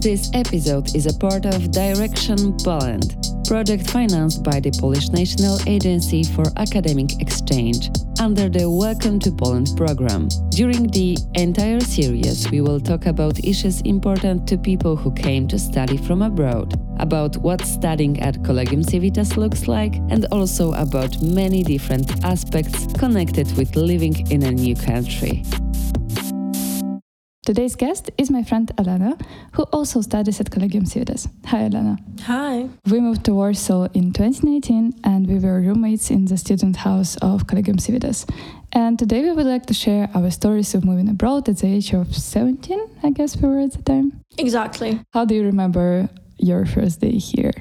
This episode is a part of Direction Poland, project financed by the Polish National Agency for Academic Exchange under the Welcome to Poland program. During the entire series, we will talk about issues important to people who came to study from abroad, about what studying at Collegium Civitas looks like, and also about many different aspects connected with living in a new country. Today's guest is my friend Elena, who also studies at Collegium Civitas. Hi, Elena. Hi. We moved to Warsaw in 2019 and we were roommates in the student house of Collegium Civitas. And today we would like to share our stories of moving abroad at the age of 17, I guess we were at the time. Exactly. How do you remember your first day here?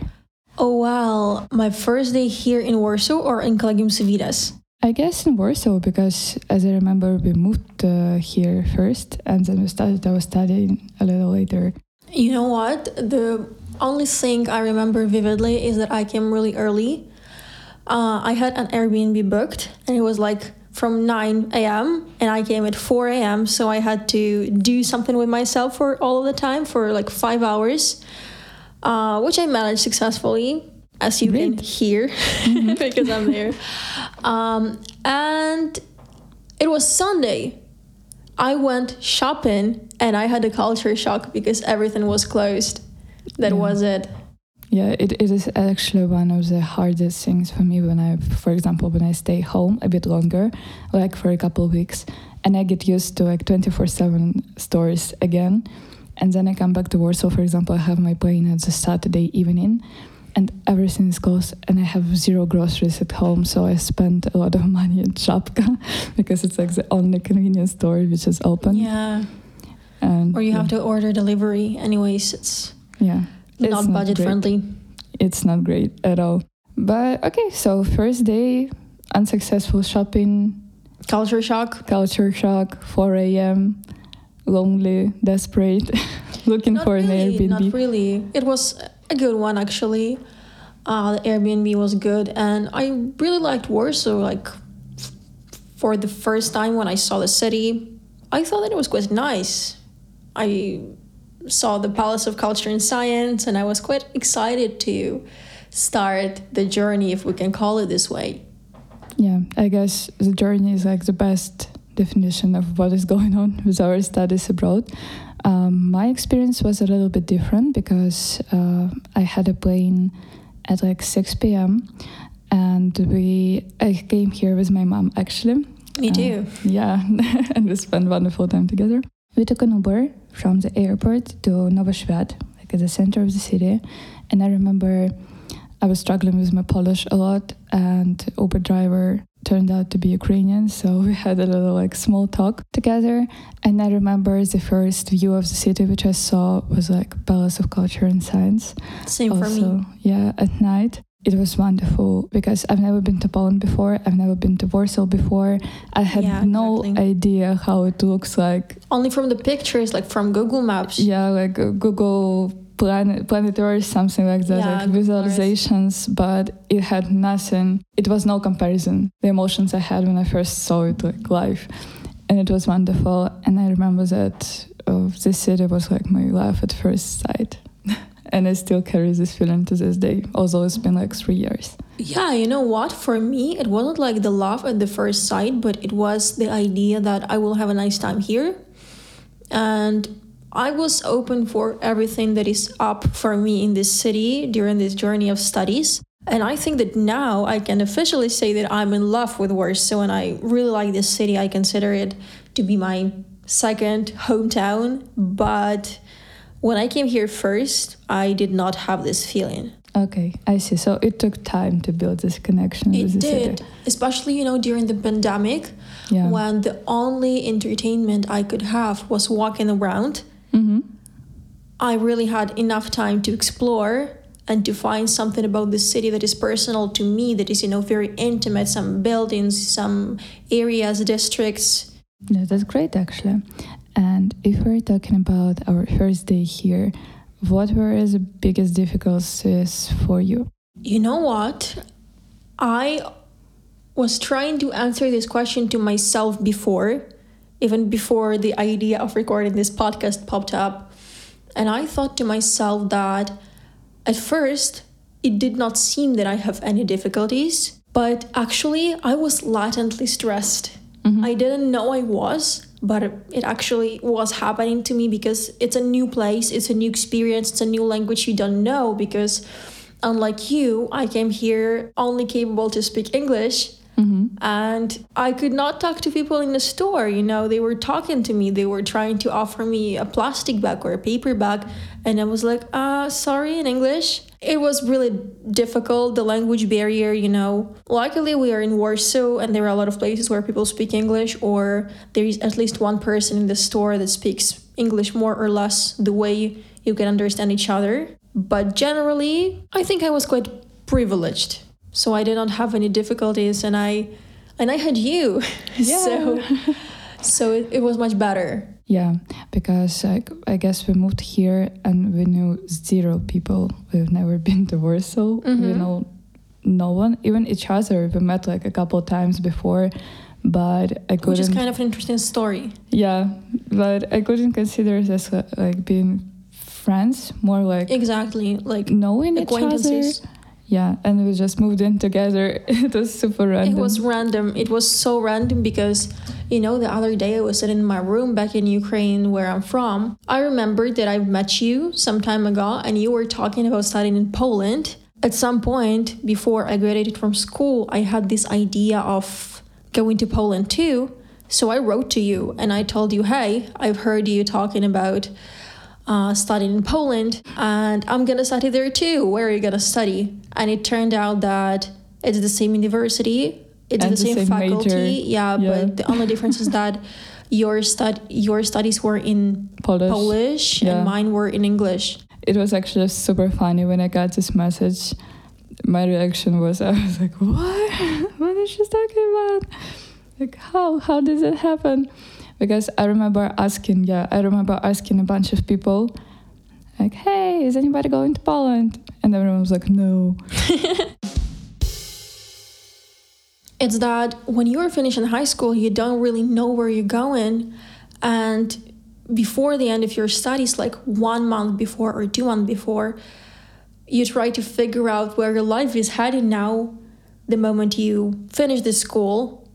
Oh, well, my first day here in Warsaw or in Collegium Civitas? I guess in Warsaw because, as I remember, we moved uh, here first, and then we started our studying a little later. You know what? The only thing I remember vividly is that I came really early. Uh, I had an Airbnb booked, and it was like from 9 a.m. and I came at 4 a.m. So I had to do something with myself for all of the time for like five hours, uh, which I managed successfully as you Great. can hear Mm-hmm. because I'm there. Um, and it was Sunday. I went shopping and I had a culture shock because everything was closed. That Yeah. was it. Yeah, it, it is actually one of the hardest things for me when I, for example, when I stay home a bit longer, like for a couple of weeks, and I get used to like 24 7 stores again. And then I come back to Warsaw, for example, I have my plane at the Saturday evening, and everything is closed, and I have zero groceries at home. So I spend a lot of money in Żabka because it's like the only convenience store which is open. Yeah. And Or you have to order delivery. Anyways, it's Yeah. It's not budget great. friendly. it's not great at all. But okay, so first day, unsuccessful shopping, Culture shock. culture shock, 4 a.m., lonely, desperate, looking Not for an really, Airbnb. Not really. It was a good one actually. Uh, the Airbnb was good, and I really liked Warsaw. Like for the first time when I saw the city, I thought that it was quite nice. I saw the Palace of Culture and Science, and I was quite excited to start the journey, if we can call it this way. Yeah, I guess the journey is like the best definition of what is going on with our studies abroad. Um, my experience was a little bit different because uh, I had a plane at like 6 p.m. and we I came here with my mom actually. Me Uh, too. Yeah, and we spent wonderful time together. We took an Uber from the airport to Świat, like at the center of the city. And I remember I was struggling with my Polish a lot, and Uber driver turned out to be Ukrainian, so we had a little like small talk together. And I remember the first view of the city which I saw was like Palace of Culture and Science Same for me. also, yeah, at night. It was wonderful because I've never been to Poland before. I've never been to Warsaw before. I had Yeah, no exactly. idea how it looks like. Only from the pictures, like from Google Maps. Yeah, like uh, Google Planet, Planet Earth, something like that, Yeah, like visualizations. But it had nothing. It was no comparison. The emotions I had when I first saw it like live, and it was wonderful. And I remember that uh, this city was like my love at first sight. And I still carry this feeling to this day, although it's been like three years. Yeah, you know what? For me, it wasn't like the love at the first sight, but it was the idea that I will have a nice time here. And I was open for everything that is up for me in this city during this journey of studies. And I think that now I can officially say that I'm in love with Warsaw and I really like this city. I consider it to be my second hometown. But when I came here first, I did not have this feeling. Okay, I see. So it took time to build this connection with It the did, city. especially you know during the pandemic, Yeah. when the only entertainment I could have was walking around. Hmm I really had enough time to explore and to find something about the city that is personal to me, that is you know very intimate. Some buildings, some areas, districts. Yeah, that's great actually. And if we're talking about our first day here, what were the biggest difficulties for you? You know what? I was trying to answer this question to myself before, even before the idea of recording this podcast popped up. And I thought to myself that at first it did not seem that I have any difficulties, but actually I was latently stressed. Mm-hmm. I didn't know I was, but it actually was happening to me because it's a new place, it's a new experience, it's a new language you don't know. Because unlike you, I came here only capable to speak English. And I could not talk to people in the store. You know, they were talking to me. They were trying to offer me a plastic bag or a paper bag. And I was like, uh, sorry, in English. It was really difficult, the language barrier, you know. Luckily, we are in Warsaw and there are a lot of places where people speak English, or there is at least one person in the store that speaks English more or less the way you can understand each other. But generally, I think I was quite privileged. So I did not have any difficulties and I and I had you. so so it, it was much better. Yeah, because like I guess we moved here and we knew zero people. We've never been to Warsaw. We know no one, even each other. We met like a couple times before, but I couldn't. Which is kind of an interesting story. yeah, but I couldn't consider this uh, like being friends. More like Exactly. Like knowing each other. Yeah, and we just moved in together. it was super random. It was random. It was so random because, you know, the other day I was sitting in my room back in Ukraine, where I'm from. I remembered that I met you some time ago and you were talking about studying in Poland. At some point before I graduated from school, I had this idea of going to Poland too. So I wrote to you and I told you, hey, I've heard you talking about uh, studying in Poland, and I'm gonna study there too. Where are you gonna study? And it turned out that it's the same university, it's the, the same, same faculty. Yeah, Yeah. but the only difference is that your stud your studies were in Polish. Polish Yeah. and mine were in English. it was actually super funny when I got this message. My reaction was I was like, "What? what is she talking about? Like how? How did it happen?" Because I remember asking, yeah, I remember asking a bunch of people, like, "Hey, is anybody going to Poland?" And everyone was like, "No." It's that when you're finishing high school, you don't really know where you're going. And before the end of your studies, like one month before or two months before, you try to figure out where your life is heading now. The moment you finish the school,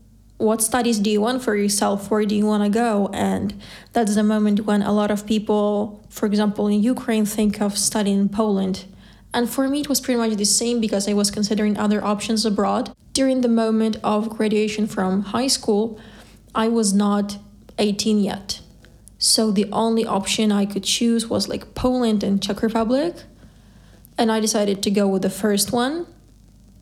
what studies do you want for yourself? Where do you want to go? And that's the moment when a lot of people, for example, in Ukraine, think of studying in Poland. And for me, it was pretty much the same because I was considering other options abroad. During the moment of graduation from high school, I was not 18 yet. So the only option I could choose was like Poland and Czech Republic. And I decided to go with the first one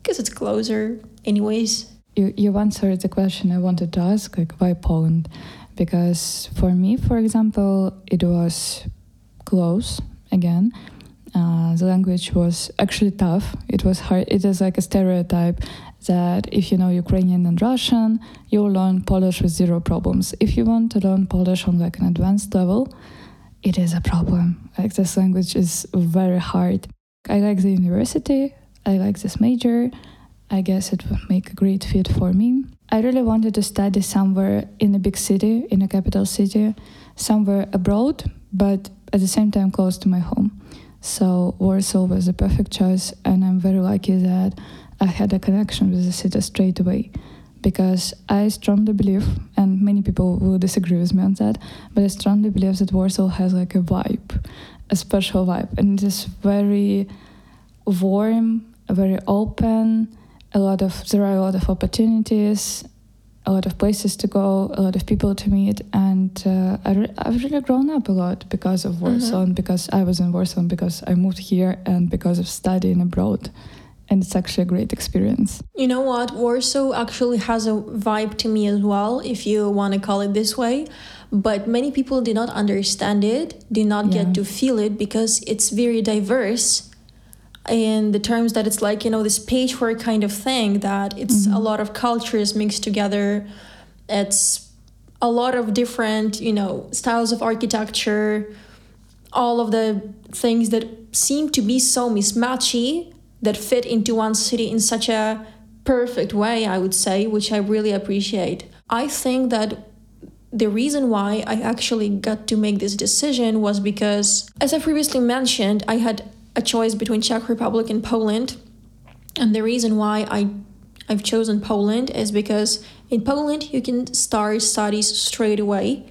because it's closer, anyways. You you answered the question I wanted to ask, like why Poland? Because for me, for example, it was close again. Uh, the language was actually tough. It was hard. It is like a stereotype that if you know Ukrainian and Russian, you'll learn Polish with zero problems. If you want to learn Polish on like an advanced level, it is a problem. Like this language is very hard. I like the university. I like this major. I guess it would make a great fit for me. I really wanted to study somewhere in a big city, in a capital city, somewhere abroad, but at the same time close to my home. So Warsaw was the perfect choice, and I'm very lucky that I had a connection with the city straight away. Because I strongly believe, and many people will disagree with me on that, but I strongly believe that Warsaw has like a vibe, a special vibe, and it is very warm, very open. A lot of there are a lot of opportunities, a lot of places to go, a lot of people to meet, and uh, I re- I've really grown up a lot because of Warsaw, and because I was in Warsaw, and because I moved here, and because of studying abroad, and it's actually a great experience. You know what? Warsaw actually has a vibe to me as well, if you want to call it this way. But many people did not understand it, did not Yeah. get to feel it because it's very diverse. In the terms that it's like, you know, this patchwork kind of thing, that it's a mm-hmm. lot of cultures mixed together. It's a lot of different, you know, styles of architecture, all of the things that seem to be so mismatchy that fit into one city in such a perfect way, I would say, which I really appreciate. I think that the reason why I actually got to make this decision was because, as I previously mentioned, I had a choice between Czech Republic and Poland. And the reason why I I've chosen Poland is because in Poland you can start studies straight away.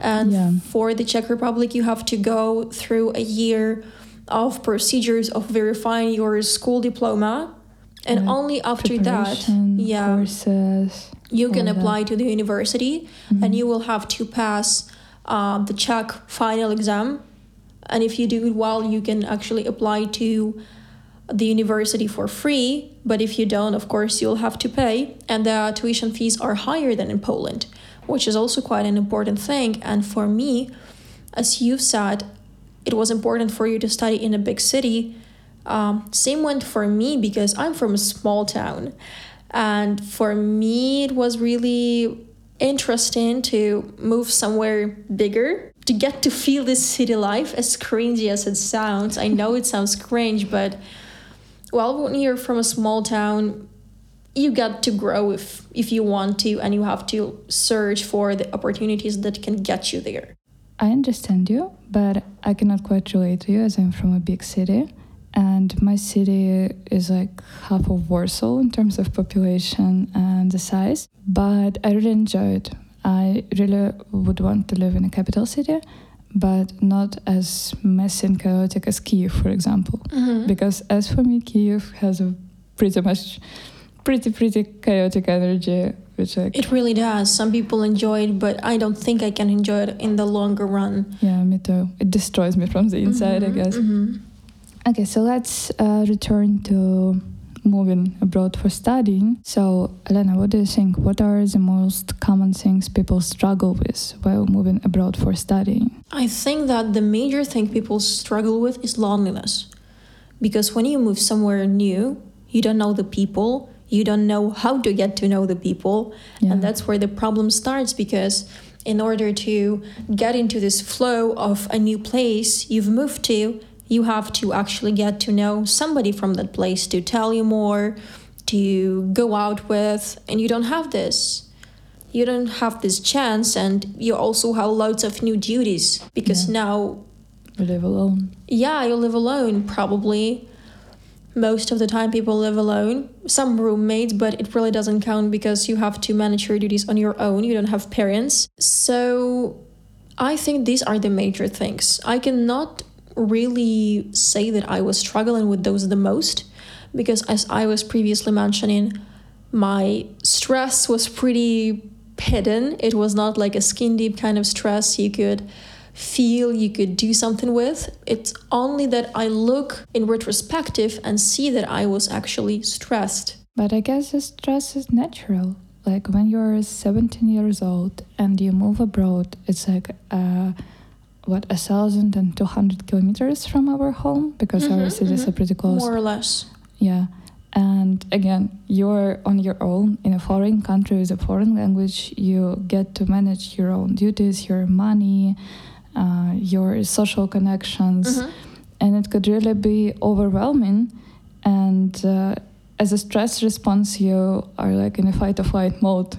And Yeah. for the Czech Republic you have to go through a year of procedures of verifying your school diploma. And Like only after that, yeah, courses. you can all that. apply to the university and you will have to pass uh, the Czech final exam. And if you do it well, you can actually apply to the university for free. But if you don't, of course, you'll have to pay. And the tuition fees are higher than in Poland, which is also quite an important thing. And for me, as you've said, it was important for you to study in a big city. Um, same went for me because I'm from a small town. And for me, it was really interesting to move somewhere bigger to get to feel this city life, as cringy as it sounds. I know it sounds cringe, but well, when you're from a small town, you got to grow if if you want to, and you have to search for the opportunities that can get you there. I understand you, but I cannot quite relate to you as I'm from a big city. And my city is like half of Warsaw in terms of population and the size. But I really enjoy it. I really would want to live in a capital city, but not as messy and chaotic as Kiev, for example. Because as for me, Kiev has a pretty much, pretty, pretty chaotic energy, which like, It really does. Some people enjoy it, but I don't think I can enjoy it in the longer run. yeah, me too. It destroys me from the inside, I Mhm, guess. mhm. Okay, so let's uh, return to moving abroad for studying. So, Elena, what do you think? What are the most common things people struggle with while moving abroad for studying? I think that the major thing people struggle with is loneliness. Because when you move somewhere new, you don't know the people, you don't know how to get to know the people, Yeah. and that's where the problem starts because in order to get into this flow of a new place you've moved to, you have to actually get to know somebody from that place to tell you more, to go out with, and you don't have this. You don't have this chance and you also have loads of new duties because Yeah. now You live alone. yeah you live alone probably. Most of the time people live alone. Some roommates but it really doesn't count because you have to manage your duties on your own. You don't have parents. So i think these are the major things. I cannot really say that i was struggling with those the most because as i was previously mentioning my stress was pretty hidden it was not like a skin deep kind of stress you could feel you could do something with. It's only that I look in retrospective and see that I was actually stressed. But I guess the stress is natural. Like when you're 17 years old and you move abroad, it's like uh, what a thousand and two hundred kilometers from our home because our Mhm, cities mhm. are pretty close. More or less. Yeah. And again, you're on your own in a foreign country with a foreign language. You get to manage your own duties, your money, uh, your social connections, Mhm. and it could really be overwhelming. And uh, as a stress response, you are like in a fight or flight mode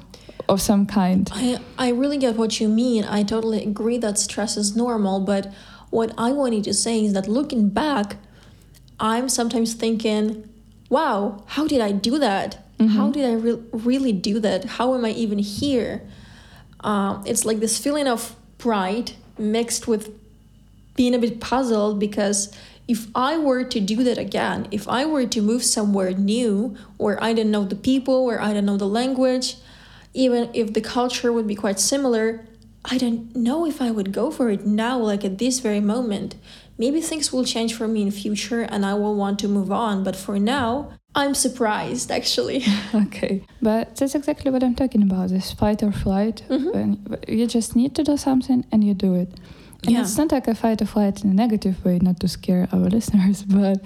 of some kind. I, I really get what you mean. I totally agree that stress is normal, but what I wanted to say is that looking back, I'm sometimes thinking, wow, how did I do that? How did I re- really do that? How am I even here? Um, it's like this feeling of pride mixed with being a bit puzzled because if I were to do that again, if I were to move somewhere new where I didn't know the people, where I don't know the language, even if the culture would be quite similar, I don't know if I would go for it now, like at this very moment. Maybe things will change for me in future and I will want to move on, but for now, I'm surprised actually. Okay. But that's exactly what I'm talking about this fight or flight. Mhm. When you just need to do something and you do it. And Yeah. it's not like a fight or flight in a negative way, not to scare our listeners, but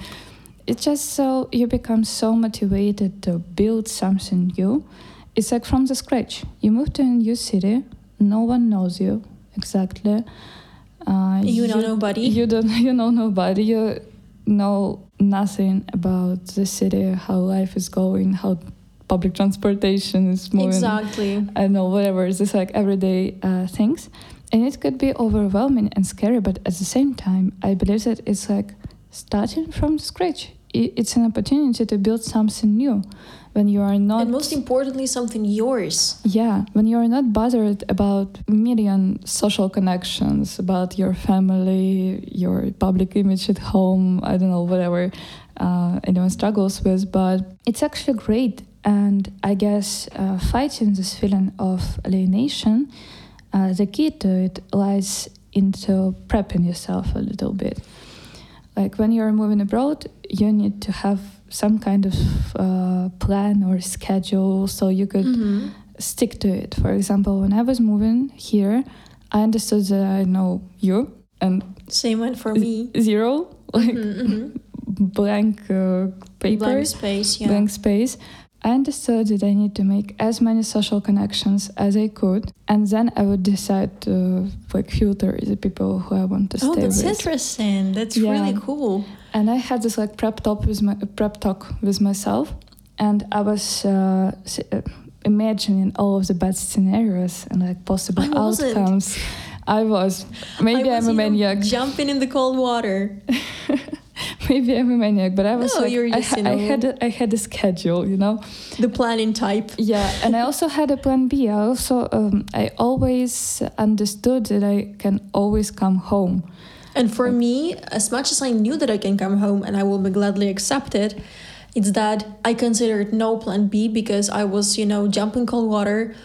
it's just so you become so motivated to build something new. It's like from the scratch. You move to a new city, no one knows you exactly. Uh, You know nobody. You don't. You know nobody. You know nothing about the city, how life is going, how public transportation is moving. Exactly. I don't know, whatever. It's just like everyday uh, things. And it could be overwhelming and scary, but at the same time, I believe that it's like starting from scratch. It's an opportunity to build something new when you are not. and most importantly, something yours. Yeah, when you are not bothered about million social connections, about your family, your public image at home, I don't know, whatever uh, anyone struggles with, but it's actually great. And I guess uh, fighting this feeling of alienation, uh, the key to it lies into prepping yourself a little bit. Like when you're moving abroad, you need to have some kind of uh, plan or schedule so you could Mhm. stick to it. For example, when I was moving here, I understood that I know you and Same went for me. zero, like Mhm, mhm. blank uh, paper, Blank space, yeah. blank space. I understood that I need to make as many social connections as I could, and then I would decide to like filter the people who I want to Oh, stay that's with. interesting. That's Yeah. really cool. and I had this like prep talk with my prep talk with myself, and I was uh, uh, imagining all of the bad scenarios and like possible I outcomes. I was maybe I I'm a maniac. Jumping in the cold water. maybe I'm a maniac, but I was No, like, you're I, just, ha- you I had a, I had a schedule, you know. The planning type. Yeah, and I also had a plan B. I also um, I always understood that I can always come home. And for me, as much as I knew that I can come home and I will be gladly accept it, it's that I considered no plan B because I was, you know, jumping cold water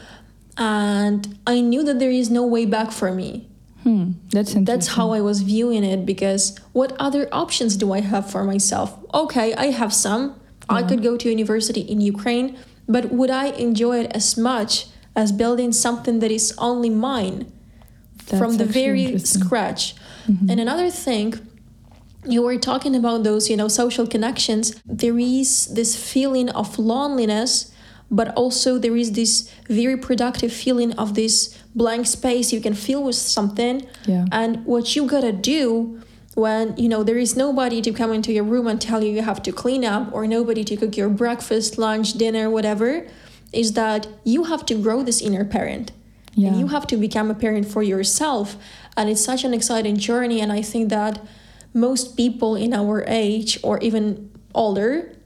and I knew that there is no way back for me. Hmm, that's. That's how I was viewing it because what other options do I have for myself? Okay, I have some. I could go to university in Ukraine, but would I enjoy it as much as building something that is only mine from the very scratch? Mhm. And another thing, you were talking about those, you know, social connections. There is this feeling of loneliness, but also there is this very productive feeling of this blank space you can fill with something. yeah. And what you gotta do when you know there is nobody to come into your room and tell you you have to clean up or nobody to cook your breakfast, lunch, dinner, whatever, is that you have to grow this inner parent. yeah. And you have to become a parent for yourself. And it's such an exciting journey. And I think that most people in our age or even older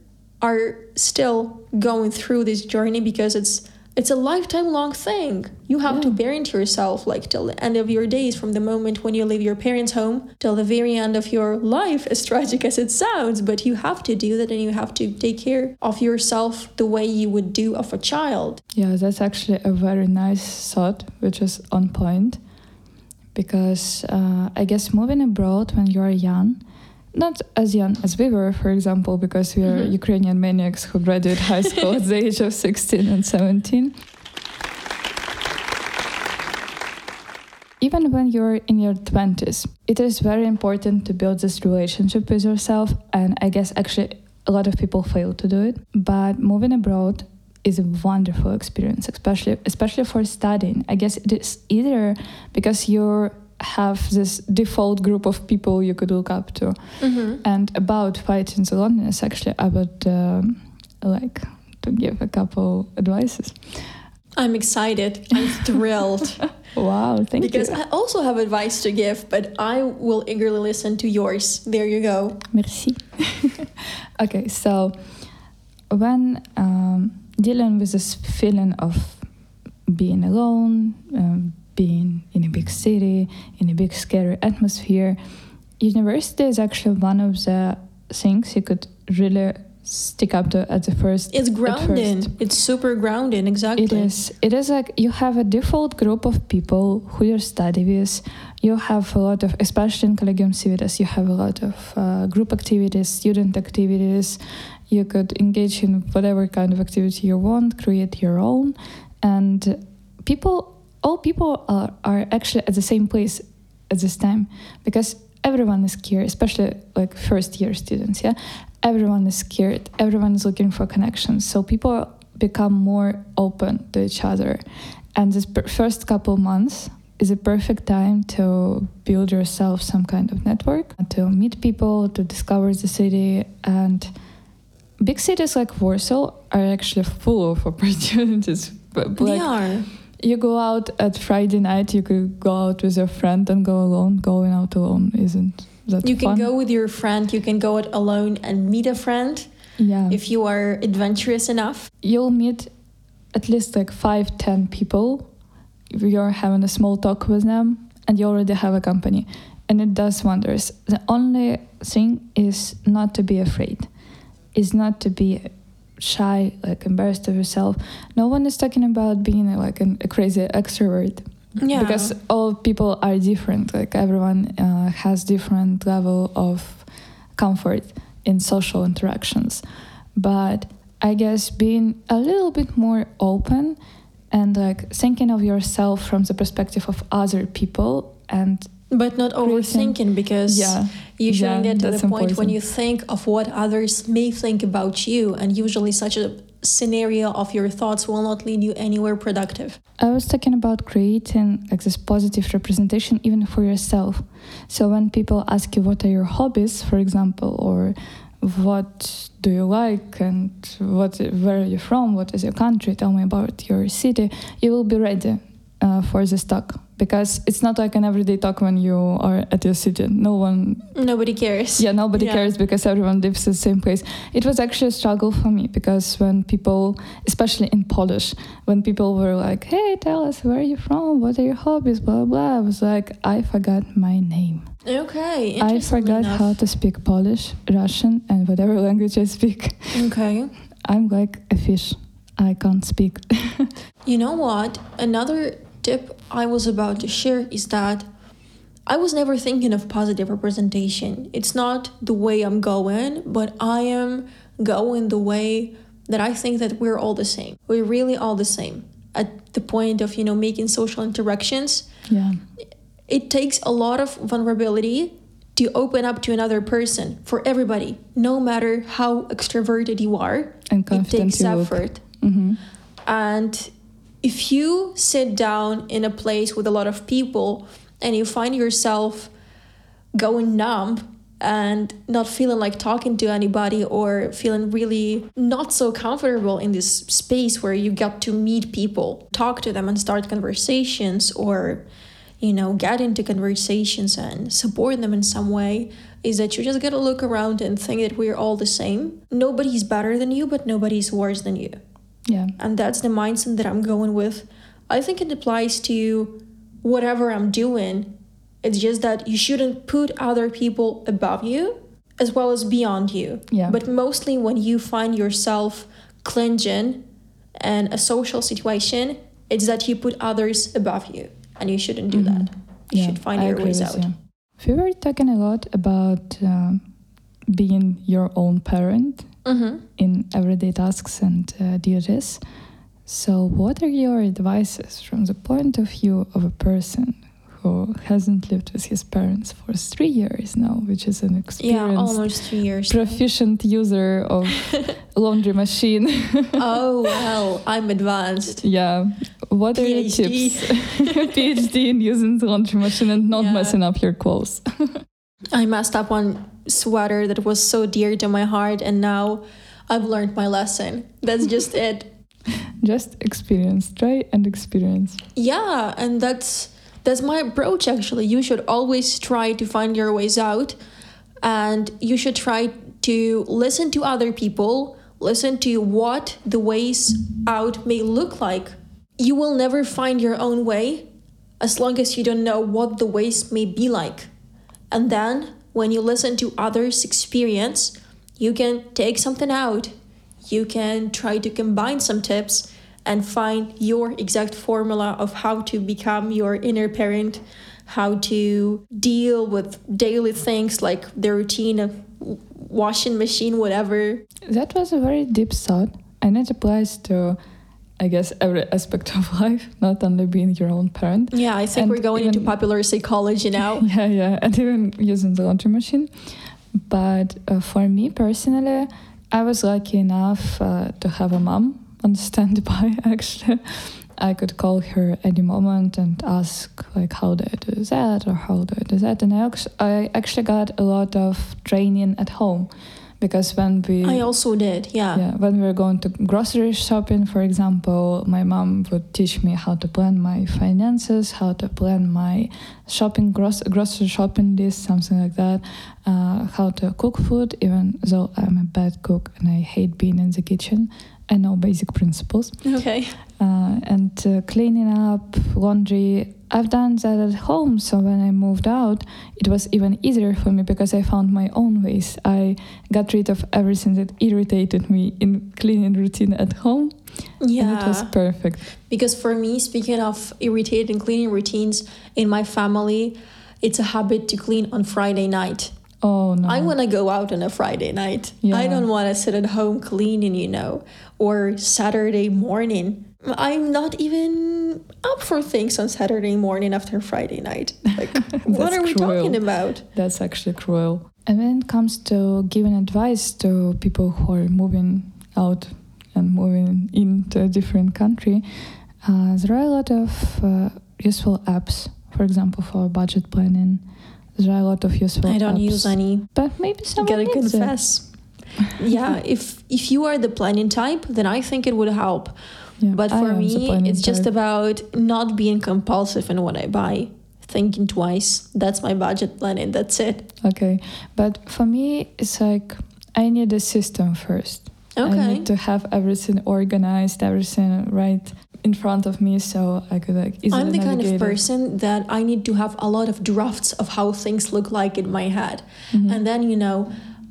are still going through this journey because it's it's a lifetime long thing. You have to Yeah. parent yourself like till the end of your days from the moment when you leave your parents' home till the very end of your life, as tragic as it sounds. But you have to do that and you have to take care of yourself the way you would do of a child. Yeah, that's actually a very nice thought, which is on point. Because uh, I guess moving abroad when you are young, not as young as we were, for example, because we are Mhm. Ukrainian maniacs who graduate high school at the age of 16 and 17. Even when you're in your 20s, it is very important to build this relationship with yourself. And I guess actually a lot of people fail to do it. But moving abroad is a wonderful experience, especially especially for studying. I guess it is either because you have this default group of people you could look up to, Mm-hmm. and about fighting the loneliness. Actually, I would um, like to give a couple advices. I'm excited. I'm thrilled Wow, thank because you. Because I also have advice to give, but I will eagerly listen to yours. There you go. Merci. okay, so when um, dealing with this feeling of being alone, um, being in a big city, in a big scary atmosphere, university is actually one of the things you could really stick up to at the first. It's grounding. first. It's super grounding. Exactly. It is. It is like you have a default group of people who you study with. You have a lot of, especially in Collegium Civitas, you have a lot of uh, group activities, student activities. You could engage in whatever kind of activity you want, create your own, and people, all people are, are actually at the same place at this time because everyone is scared, especially like first year students. Yeah, everyone is scared. Everyone is looking for connections. So people become more open to each other, and this per- first couple months is a perfect time to build yourself some kind of network, to meet people, to discover the city, and big cities like Warsaw are actually full of opportunities. But they like, are. You go out at Friday night, you could go out with your friend and go alone. Going out alone isn't that You can go with your friend, you can go it alone and meet a friend yeah. if you are adventurous enough. you'll meet at least like five, ten people. You're having a small talk with them, and you already have a company, and it does wonders. The only thing is not to be afraid, is not to be shy, like embarrassed of yourself. No one is talking about being like an, a crazy extrovert Yeah. because all people are different like everyone uh, has different level of comfort in social interactions but i guess being a little bit more open and like thinking of yourself from the perspective of other people and but not overthinking because yeah. you shouldn't yeah, get to the point when you think of what others may think about you and usually such a scenario of your thoughts will not lead you anywhere productive. I was talking about creating like this positive representation even for yourself. So when people ask you what are your hobbies, for example, or what do you like? and what where are you from, what is your country, tell me about your city, you will be ready uh, for this talk. Because it's not like an everyday talk when you are at your city. No one nobody cares. Yeah nobody Yeah. cares because everyone lives in the same place. It was actually a struggle for me because when people especially in polish when people were like hey tell us where are you from? What are your hobbies? Blah blah. I was like i forgot my name. Okay i forgot enough. how to speak polish russian and whatever language i speak. Okay. I'm like a fish. I can't speak. You know what? Another tip I was about to share is that I was never thinking of positive representation. It's not the way I'm going, but I am going the way that I think that we're all the same. We're really all the same. At the point of, you know, making social interactions, yeah it takes a lot of vulnerability to open up to another person for everybody, no matter how extroverted you are. and It takes effort. hmm And if you sit down in a place with a lot of people and you find yourself going numb and not feeling like talking to anybody or feeling really not so comfortable in this space where you get to meet people, talk to them and start conversations or you know, get into conversations and support them in some way is that you just gotta look around and think that we're all the same. Nobody's better than you, but nobody's worse than you yeah and that's the mindset that I'm going with. I think it applies to whatever I'm doing. It's just that you shouldn't put other people above you as well as beyond you. Yeah. But mostly when you find yourself clinging in a social situation, it's that you put others above you and you shouldn't do that. You should find Mm-hmm. I your ways out. you. We were talking a lot about um, being your own parent Mm-hmm. in everyday tasks and uh, duties. So, what are your advices from the point of view of a person who hasn't lived with his parents for three years now, which is an Yeah, experienced, almost three years. proficient user of laundry machine? oh, well, I'm advanced. yeah. What are your PhD. tips? PhD in using the laundry machine and not Yeah. messing up your clothes. I messed up one sweater that was so dear to my heart, and now I've learned my lesson. That's just it. Just experience, try and experience. Yeah, and that's that's my approach actually. You should always try to find your ways out and you should try to listen to other people, listen to what the ways out may look like. You will never find your own way as long as you don't know what the ways may be like. And then when you listen to others' experience, you can take something out. You can try to combine some tips and find your exact formula of how to become your inner parent, how to deal with daily things like the routine of washing machine, whatever. That was a very deep thought, and it applies to, I guess, every aspect of life, not only being your own parent. Yeah, I think And we're going into popular psychology now. Yeah, yeah, and even using the laundry machine. But uh, for me personally, I was lucky enough uh, to have a mom on standby. Actually, I could call her any moment and ask like, "How do I do that?" or "How do I do that?" And I, I actually got a lot of training at home because when we I also did, yeah. yeah when we were going to grocery shopping for example my mom would teach me how to plan my finances how to plan my shopping gross, grocery shopping list something like that uh, how to cook food even though i'm a bad cook and i hate being in the kitchen i know basic principles Okay. uh, and uh, cleaning up laundry i've done that at home so when i moved out it was even easier for me because i found my own ways i got rid of everything that irritated me in cleaning routine at home Yeah. and it was perfect Because for me, speaking of irritating cleaning routines in my family, it's a habit to clean on Friday night. oh no I want to go out on a Friday night. Yeah. I don't want to sit at home cleaning, you know, or Saturday morning. I'm not even up for things on Saturday morning after Friday night. Like, what are we cruel. talking about? that's actually cruel and when it comes to giving advice to people who are moving out and moving into a different country uh, there are a lot of uh, useful apps for example for budget planning there are a lot of useful I don't apps, use any. but maybe someone Gotta needs it. yeah, if if you are the planning type, then I think it would help. Yeah, But for me, it's just type. about not being compulsive in what I buy, thinking twice. That's my budget planning. That's it. okay but for me it's like i need a system first I Okay. need to have everything organized, everything right in front of me, so I could like easily I'm the kind of person that I need to have a lot of drafts of how things look like in my head. Mhm. And then, you know,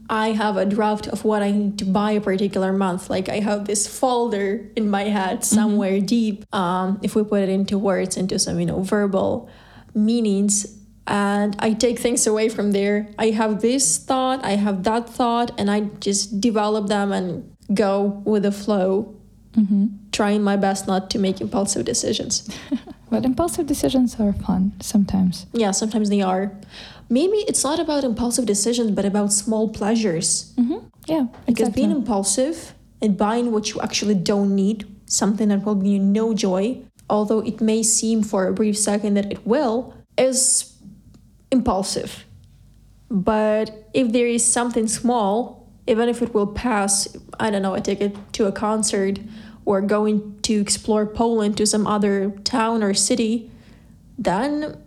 I have a draft of what I need to buy a particular month. Like I have this folder in my head somewhere deep. Um, if we put it into words, into some, you know, verbal meanings, and I take things away from there. I have this thought, I have that thought, and I just develop them and go with the flow, Mhm. trying my best not to make impulsive decisions. But impulsive decisions are fun sometimes. Yeah, sometimes they are. Maybe it's not about impulsive decisions, but about small pleasures. Mm-hmm. Yeah, Because exactly. being impulsive and buying what you actually don't need, something that will bring you no joy, although it may seem for a brief second that it will, is impulsive. But if there is something small, even if it will pass, I don't know, a ticket to a concert or going to explore Poland to some other town or city, then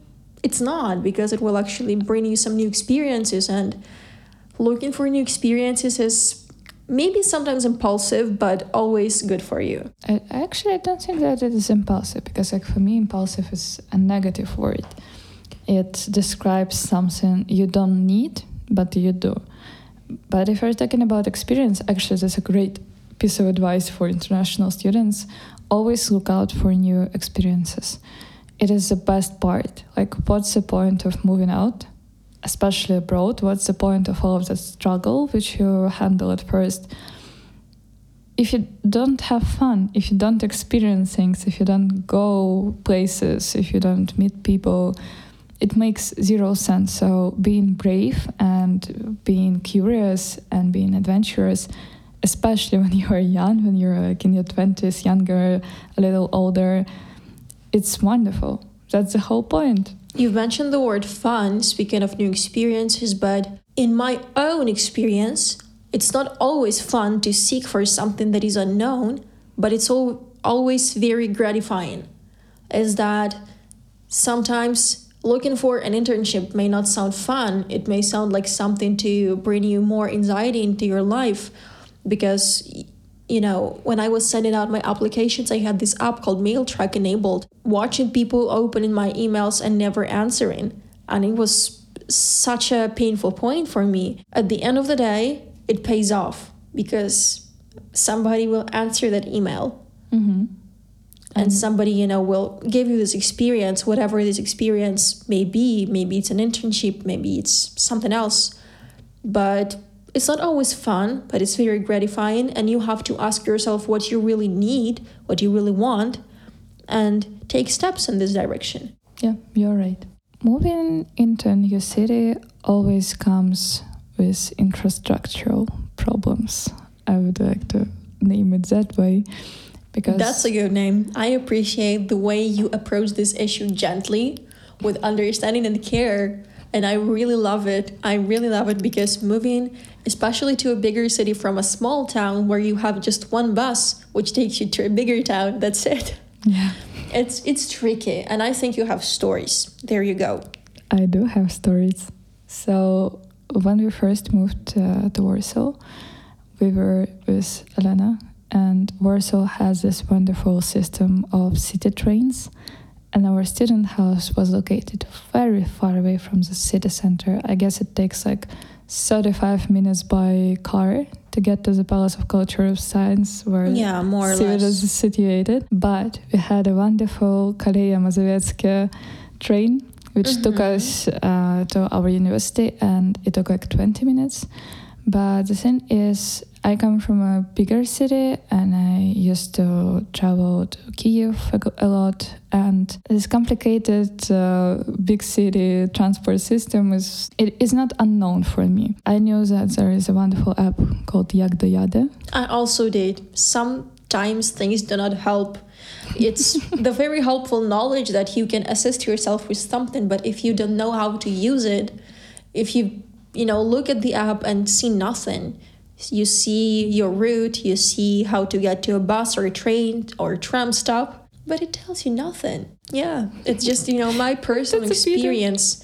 it's not because it will actually bring you some new experiences and looking for new experiences is maybe sometimes impulsive but always good for you I, actually I don't think that it is impulsive because like for me impulsive is a negative word. It describes something you don't need but you do. But if we're talking about experience, actually that's a great piece of advice for international students. Always look out for new experiences. It is the best part. Like what's the point of moving out? Especially abroad, what's the point of all of that struggle which you handle at first? if you don't have fun, if you don't experience things, if you don't go places, if you don't meet people, it makes zero sense. So being brave and being curious and being adventurous, especially when you are young, when you're like in your twenties, younger, a little older, it's wonderful. That's the whole point. you've mentioned the word fun speaking of new experiences but in my own experience it's not always fun to seek for something that is unknown but it's all, always very gratifying is that sometimes looking for an internship may not sound fun. It may sound like something to bring you more anxiety into your life because you know, when I was sending out my applications, I had this app called MailTrack enabled, watching people opening my emails and never answering. And it was such a painful point for me. At the end of the day, it pays off because somebody will answer that email Mm-hmm. and somebody you know will give you this experience whatever this experience may be maybe it's an internship maybe it's something else but it's not always fun but it's very gratifying and you have to ask yourself what you really need what you really want and take steps in this direction Yeah, you're right. Moving into a new city always comes with infrastructural problems. I would like to name it that way because that's a good name i appreciate the way you approach this issue gently with understanding and care and I really love it. I really love it because moving, especially to a bigger city from a small town where you have just one bus, which takes you to a bigger town, that's it. Yeah. It's it's tricky, and I think you have stories. There you go. I do have stories. So when we first moved uh, to Warsaw, we were with Elena, and Warsaw has this wonderful system of city trains. And our student house was located very far away from the city center. I guess it takes like 35 minutes by car to get to the Palace of Culture of Science, where Yeah, more or less. is situated. But we had a wonderful Koleje Mazowieckie train, which took Mhm. us uh, to our university, and it took like 20 minutes. But the thing is, I come from a bigger city, and I used to travel to Kiev a lot. And this complicated uh, big city transport system is it is not unknown for me. I knew that there is a wonderful app called Jakdojade, I also did. Sometimes things do not help. It's the very helpful knowledge that you can assist yourself with something, but if you don't know how to use it, if you you know look at the app and see nothing, you see your route, you see how to get to a bus or a train or a tram stop, but it tells you nothing. Yeah, it's just you know my personal That's a pity. experience.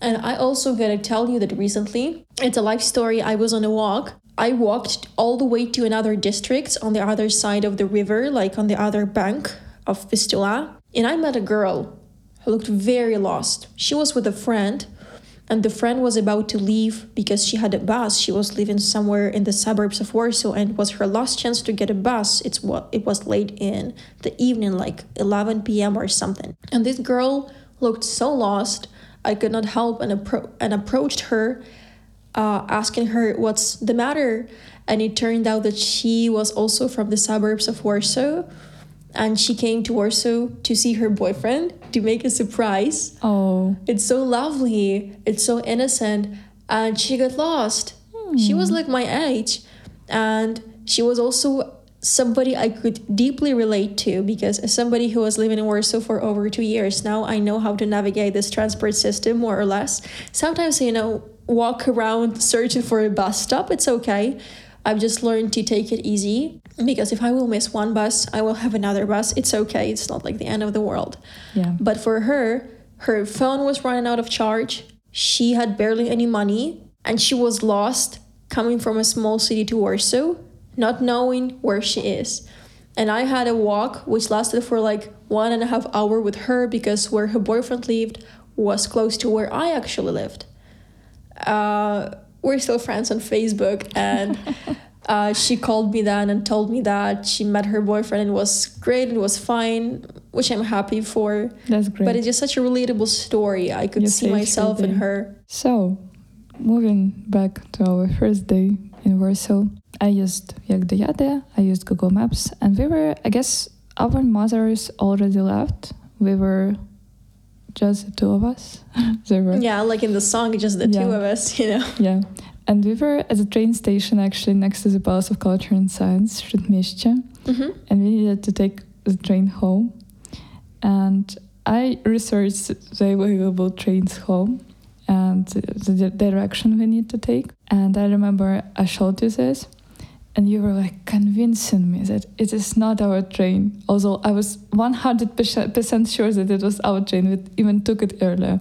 And I also gotta tell you that recently, it's a life story. I was on a walk. I walked all the way to another district on the other side of the river, like on the other bank of Vistula. And I met a girl who looked very lost. She was with a friend, and the friend was about to leave because she had a bus. She was living somewhere in the suburbs of Warsaw, and it was her last chance to get a bus. It's what it was late in the evening, like 11 p.m. or something. And this girl looked so lost. I could not help and, appro- and approached her, uh, asking her what's the matter. And it turned out that she was also from the suburbs of Warsaw, and she came to Warsaw to see her boyfriend to make a surprise. Oh, It's so lovely. It's so innocent. And she got lost. She was hmm. like my age. And she was also somebody I could deeply relate to because as somebody who was living in Warsaw for over two years now, I know how to navigate this transport system more or less. Sometimes, you know, walk around searching for a bus stop, it's okay. I've just learned to take it easy because if I will miss one bus, I will have another bus. It's okay. It's not like the end of the world. yeah. But for her, her phone was running out of charge. She had barely any money and she was lost coming from a small city to Warsaw, not knowing where she is. And I had a walk which lasted for like one and a half hour with her because where her boyfriend lived was close to where I actually lived. Uh, we're still friends on Facebook and uh, she called me then and told me that she met her boyfriend and it was great and it was fine, which I'm happy for. That's great. But it's just such a relatable story. I could You see myself in her. So, moving back to our first day in Warsaw, I used Jakdojade, I used Google Maps, and we were, I guess, our mothers already left. We were just the two of us. they were, Yeah, like in the song, just the two of us, you know. yeah. And we were at the train station actually next to the Palace of Culture and Science, Śródmieście. hmm and we needed to take the train home. And I researched the available trains home and the direction we need to take. And I remember I showed you this, and you were like convincing me that it is not our train. Although I was 100% sure that it was our train, we even took it earlier.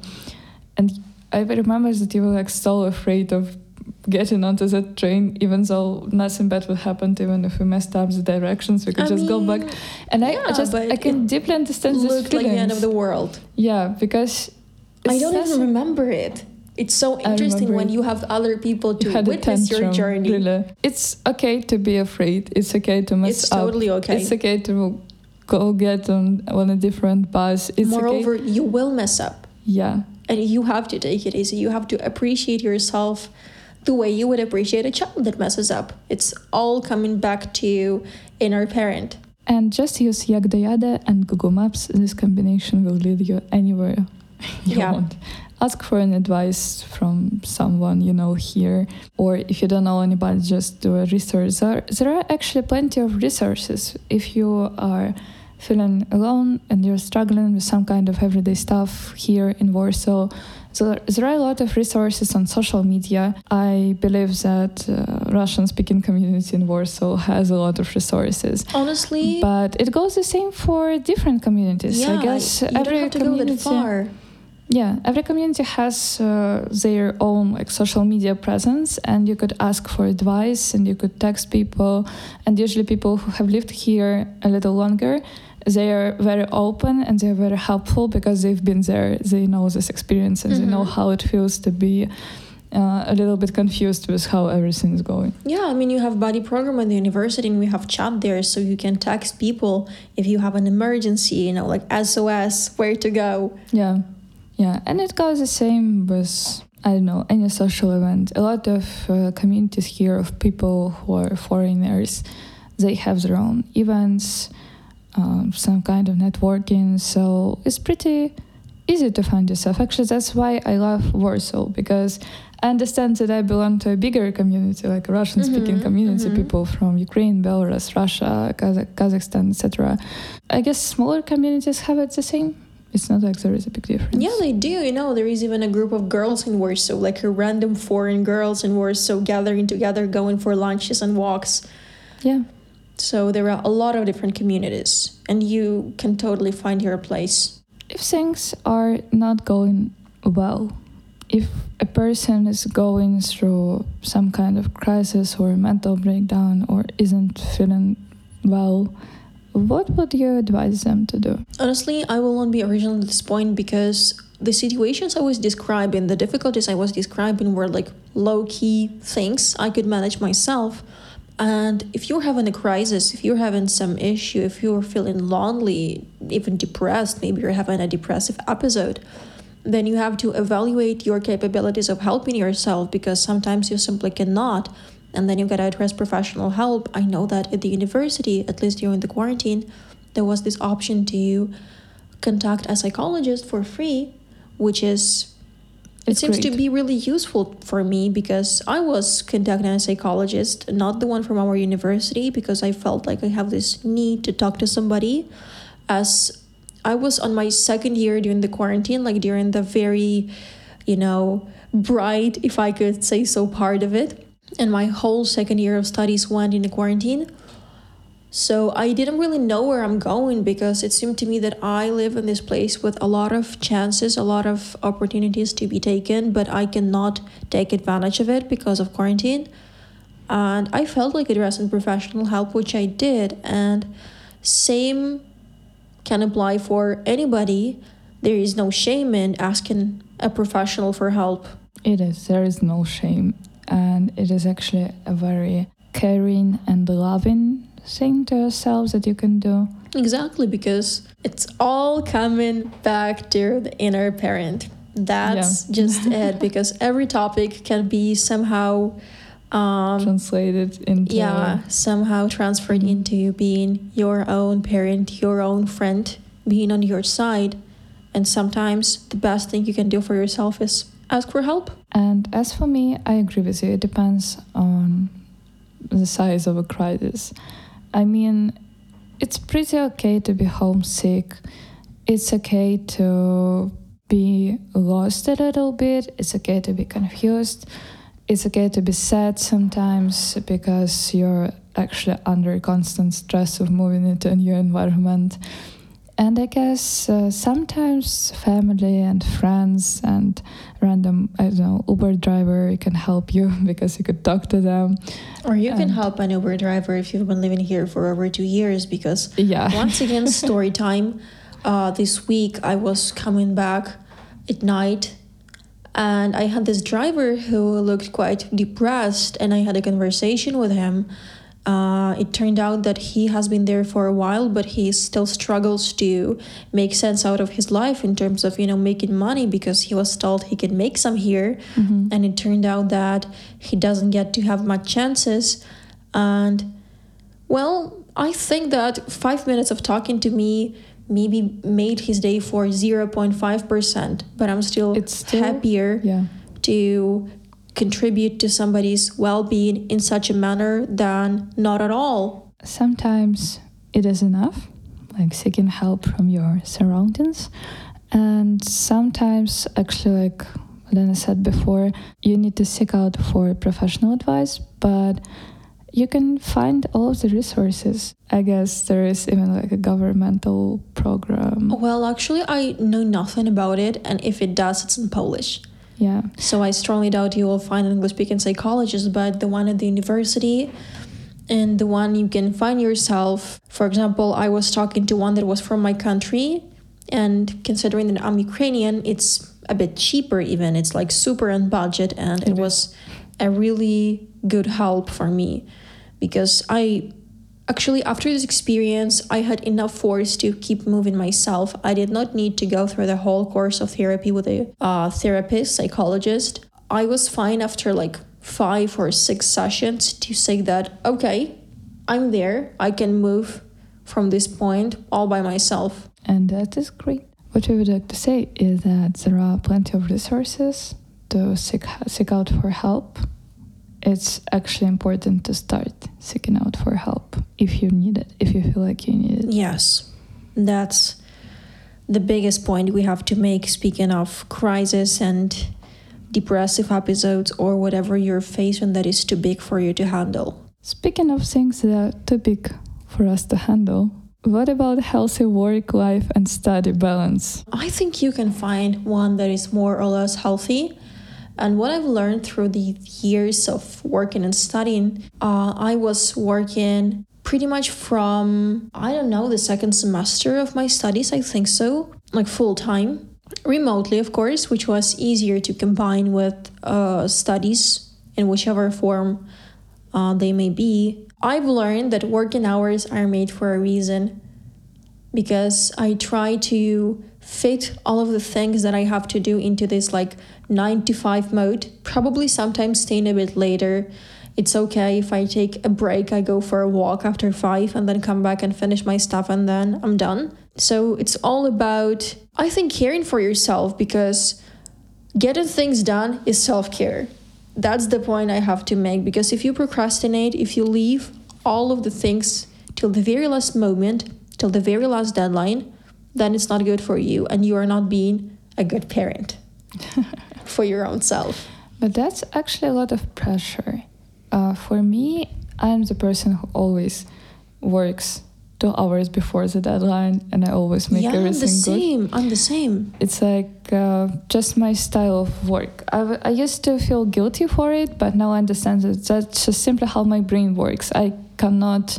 And I remember that you were like so afraid of getting onto that train, even though nothing bad would happen, even if we messed up the directions, we could I just go back. And I, I just I can deeply understand this like the end of the world. Yeah, because I don't even remember it. It's so interesting when you have other people to witness your journey. Really. It's okay to be afraid. It's okay to mess It's up. It's totally okay. It's okay to go get on on a different bus. It's Moreover, okay. you will mess up. Yeah, And you have to take it easy. You have to appreciate yourself the way you would appreciate a child that messes up. It's all coming back to you inner parent. and just use Jakdojade and Google Maps. This combination will lead you anywhere you Yeah. want. Ask for an advice from someone you know here, or if you don't know anybody, just do a research. There, there are actually plenty of resources if you are feeling alone and you're struggling with some kind of everyday stuff here in Warsaw. So there are a lot of resources on social media. I believe that uh, Russian-speaking community in Warsaw has a lot of resources. Honestly, But it goes the same for different communities. yeah, I guess you every don't have to go community. that far. Yeah, every community has uh, their own like social media presence, and you could ask for advice, and you could text people, and usually people who have lived here a little longer, they are very open and they're very helpful because they've been there. They know this experience and they know Mhm. how it feels to be uh, a little bit confused with how everything is going. Yeah, I mean, you have buddy program at the university, and we have chat there, so you can text people if you have an emergency. You know, like SOS, where to go. Yeah, yeah, and it goes the same with I don't know any social event. A lot of uh, communities here of people who are foreigners, they have their own events, um, some kind of networking. So it's pretty easy to find yourself. Actually, that's why I love Warsaw because I understand that I belong to a bigger community, like a Russian-speaking Mhm, community, mhm. people from Ukraine, Belarus, Russia, Kazakh- Kazakhstan, etc. I guess smaller communities have it the same. It's not like there is a big difference. Yeah, they do. You know, there is even a group of girls in Warsaw, like a random foreign girls in Warsaw gathering together, going for lunches and walks. Yeah. So there are a lot of different communities, and you can totally find your place. If things are not going well, if a person is going through some kind of crisis or mental breakdown or isn't feeling well, what would you advise them to do? Honestly, I will not be original at this point because the situations I was describing, the difficulties I was describing were like low key things I could manage myself. And if you're having a crisis, if you're having some issue, if you're feeling lonely, even depressed, maybe you're having a depressive episode, then you have to evaluate your capabilities of helping yourself because sometimes you simply cannot. And then you gotta address professional help. I know that at the university, at least during the quarantine, there was this option to contact a psychologist for free, which is it seems to be really useful for me because I was contacting a psychologist, not the one from our university, because I felt like I have this need to talk to somebody. As I was on my second year during the quarantine, like during the very, you know, bright, if I could say so, part of it. And my whole second year of studies went in the quarantine. So I didn't really know where I'm going because it seemed to me that I live in this place with a lot of chances, a lot of opportunities to be taken, but I cannot take advantage of it because of quarantine. And I felt like addressing professional help, which I did. And same can apply for anybody. There is no shame in asking a professional for help. It is. There is no shame. And it is actually a very caring and loving thing to yourself that you can do. Exactly, because it's all coming back to the inner parent. That's just it, because every topic can be somehow, um, Translated into yeah, somehow transferred Mhm. into being your own parent, your own friend, being on your side. And sometimes the best thing you can do for yourself is ask for help. And as for me, I agree with you. It depends on the size of a crisis. I mean, it's pretty okay to be homesick. It's okay to be lost a little bit. It's okay to be confused. It's okay to be sad sometimes because you're actually under constant stress of moving into a new environment. And I guess uh, sometimes family and friends and random, I don't know, Uber driver can help you because you could talk to them. Or you can help an Uber driver if you've been living here for over two years because Yeah. once again story time uh, this week i was coming back at night and i had this driver who looked quite depressed and i had a conversation with him uh, it turned out that he has been there for a while but he still struggles to make sense out of his life in terms of you know making money because he was told he could make some here Mhm. and it turned out that he doesn't get to have much chances and well i think that five minutes of talking to me maybe made his day for 0.5% but i'm still, It's still- happier Yeah. to contribute to somebody's well-being in such a manner than not at all Sometimes it is enough, like seeking help from your surroundings. And sometimes, actually, like Lena said before, you need to seek out for professional advice, but you can find all of the resources. I guess there is even like a governmental program. Well, actually, I know nothing about it, and if it does, it's in Polish. Yeah. So I strongly doubt you will find an English speaking psychologist, but the one at the university and the one you can find yourself. For example, I was talking to one that was from my country, and considering that I'm Ukrainian, it's a bit cheaper, even. It's like super on budget, and it was a really good help for me because I actually after this experience I had enough force to keep moving myself. I did not need to go through the whole course of therapy with a uh, therapist, psychologist. I was fine after like five or six sessions to say that okay, I'm there. I can move from this point all by myself. And that is great. What we would like to say is that there are plenty of resources to seek, seek out for help it's actually important to start seeking out for help if you need it, if you feel like you need it. Yes, that's the biggest point we have to make. Speaking of crisis and depressive episodes or whatever you're facing that is too big for you to handle. Speaking of things that are too big for us to handle, what about healthy work life and study balance? I think you can find one that is more or less healthy and what I've learned through the years of working and studying, uh, I was working pretty much from, I don't know, the second semester of my studies, I think so, like full time. Remotely, of course, which was easier to combine with uh, studies in whichever form uh, they may be. I've learned that working hours are made for a reason because I try to fit all of the things that I have to do into this like nine to five mode, probably sometimes staying a bit later. It's okay if I take a break, I go for a walk after five and then come back and finish my stuff and then I'm done. So it's all about, I think, caring for yourself because getting things done is self care. That's the point I have to make because if you procrastinate, if you leave all of the things till the very last moment, till the very last deadline, then it's not good for you and you are not being a good parent for your own self. But that's actually a lot of pressure. Uh, for me, I'm the person who always works two hours before the deadline and I always make yeah, everything I'm the same. good. I'm the same. It's like uh, just my style of work. I, I used to feel guilty for it, but now I understand that that's just simply how my brain works. I cannot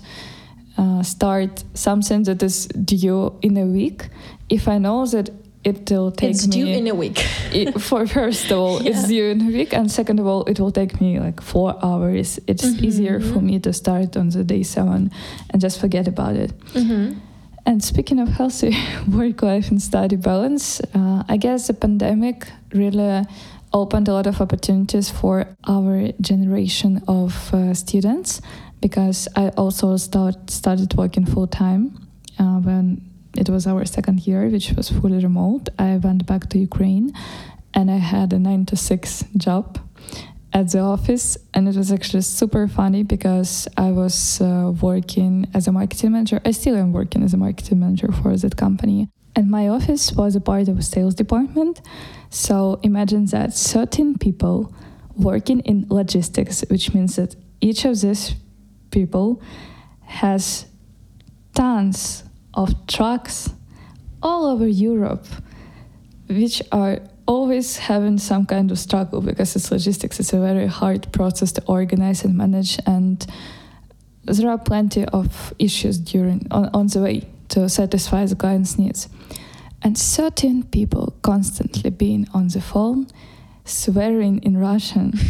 uh, start something that is due in a week if I know that it will take it's me due in a week. it, for first of all, yeah. it's due in a week, and second of all, it will take me like four hours. It's mm-hmm. easier for me to start on the day seven and just forget about it. Mm-hmm. And speaking of healthy work life and study balance, uh, I guess the pandemic really opened a lot of opportunities for our generation of uh, students because I also start, started working full time uh, when it was our second year, which was fully remote. I went back to Ukraine and I had a nine to six job at the office. And it was actually super funny because i was uh, working as a marketing manager. I still am working as a marketing manager for that company. And my office was a part of a sales department. So imagine that 13 people working in logistics which means that each of these people has tons of trucks all over Europe, which are always having some kind of struggle because it's logistics. It's a very hard process to organize and manage, and there are plenty of issues during on, on the way to satisfy the client's needs. And certain people constantly being on the phone, swearing in Russian.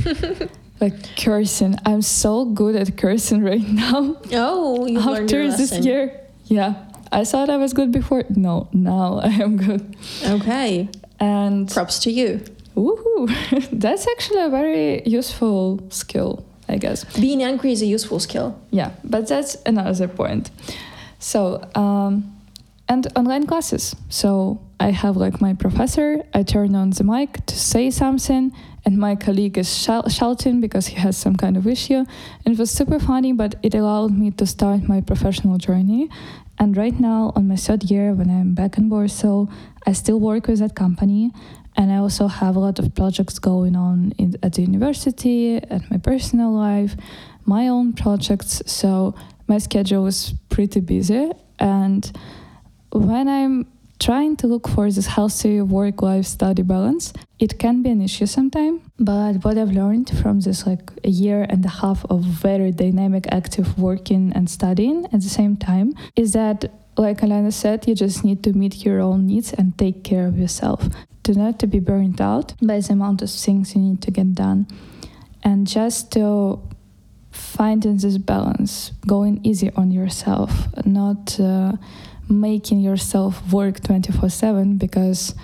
like cursing. I'm so good at cursing right now. Oh, you after this year. Yeah, I thought I was good before. No, now I am good. Okay. And props to you. Woohoo! That's actually a very useful skill, I guess. Being angry is a useful skill. Yeah, but that's another point. So, um, and online classes. So I have like my professor, I turn on the mic to say something, and my colleague is sh- shouting because he has some kind of issue. And it was super funny, but it allowed me to start my professional journey. And right now, on my third year, when I'm back in Warsaw, I still work with that company. And I also have a lot of projects going on in, at the university, at my personal life, my own projects. So my schedule is pretty busy. And when I'm trying to look for this healthy work life study balance, it can be an issue sometimes. But what I've learned from this like a year and a half of very dynamic, active working and studying at the same time is that like Alena said, you just need to meet your own needs and take care of yourself. Do not to be burnt out by the amount of things you need to get done. And just to finding this balance, going easy on yourself, not uh, making yourself work 24 7 because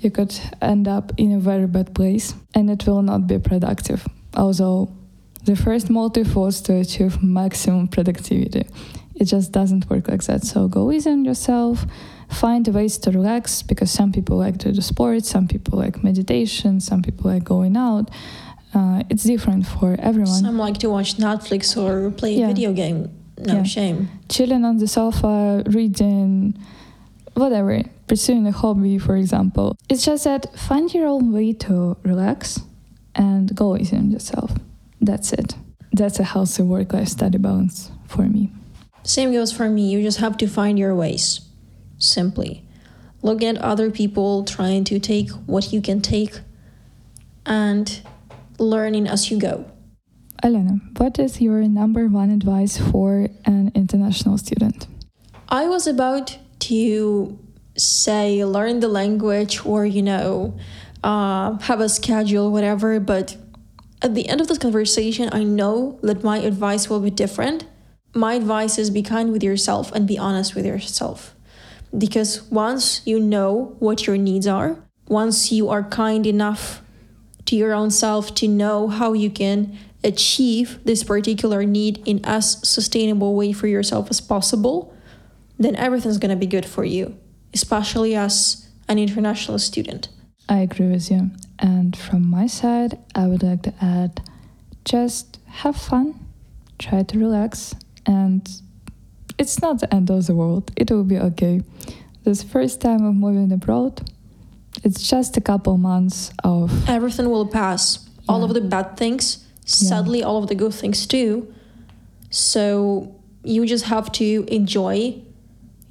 you could end up in a very bad place and it will not be productive. Although the first motive was to achieve maximum productivity. It just doesn't work like that. So go easy on yourself, find ways to relax because some people like to do sports, some people like meditation, some people like going out. Uh, it's different for everyone. Some like to watch Netflix or play a Yeah. video game. No Yeah. shame. chilling on the sofa, reading, whatever, pursuing a hobby, for example. It's just that find your own way to relax and go easy on yourself. That's it. That's a healthy work life study balance for me. Same goes for me. You just have to find your ways. Simply. Look at other people, trying to take what you can take, and learning as you go. Elena, what is your number one advice for an international student? I was about to say learn the language or, you know, uh, have a schedule, whatever, but at the end of this conversation, I know that my advice will be different. My advice is be kind with yourself and be honest with yourself. Because once you know what your needs are, once you are kind enough to your own self to know how you can achieve this particular need in as sustainable way for yourself as possible, then everything's going to be good for you, especially as an international student. I agree with you. And from my side, I would like to add just have fun, try to relax, and it's not the end of the world. It will be okay. This first time of moving abroad, it's just a couple months of Everything will pass. All of the bad things, sadly, all of the good things too. So you just have to enjoy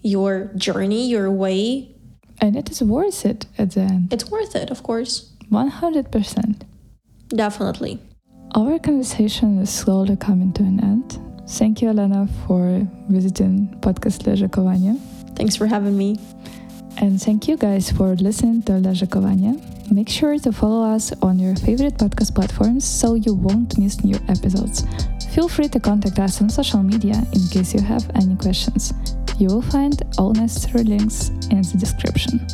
your journey, your way. and it is worth it at the end. It's worth it, of course. 100%. Definitely. Our conversation is slowly coming to an end. Thank you, Elena, for visiting podcast Leżakowanie. Thanks for having me. And thank you guys for listening to Leżakowanie. Make sure to follow us on your favorite podcast platforms so you won't miss new episodes. Feel free to contact us on social media in case you have any questions. You will find all necessary links in the description.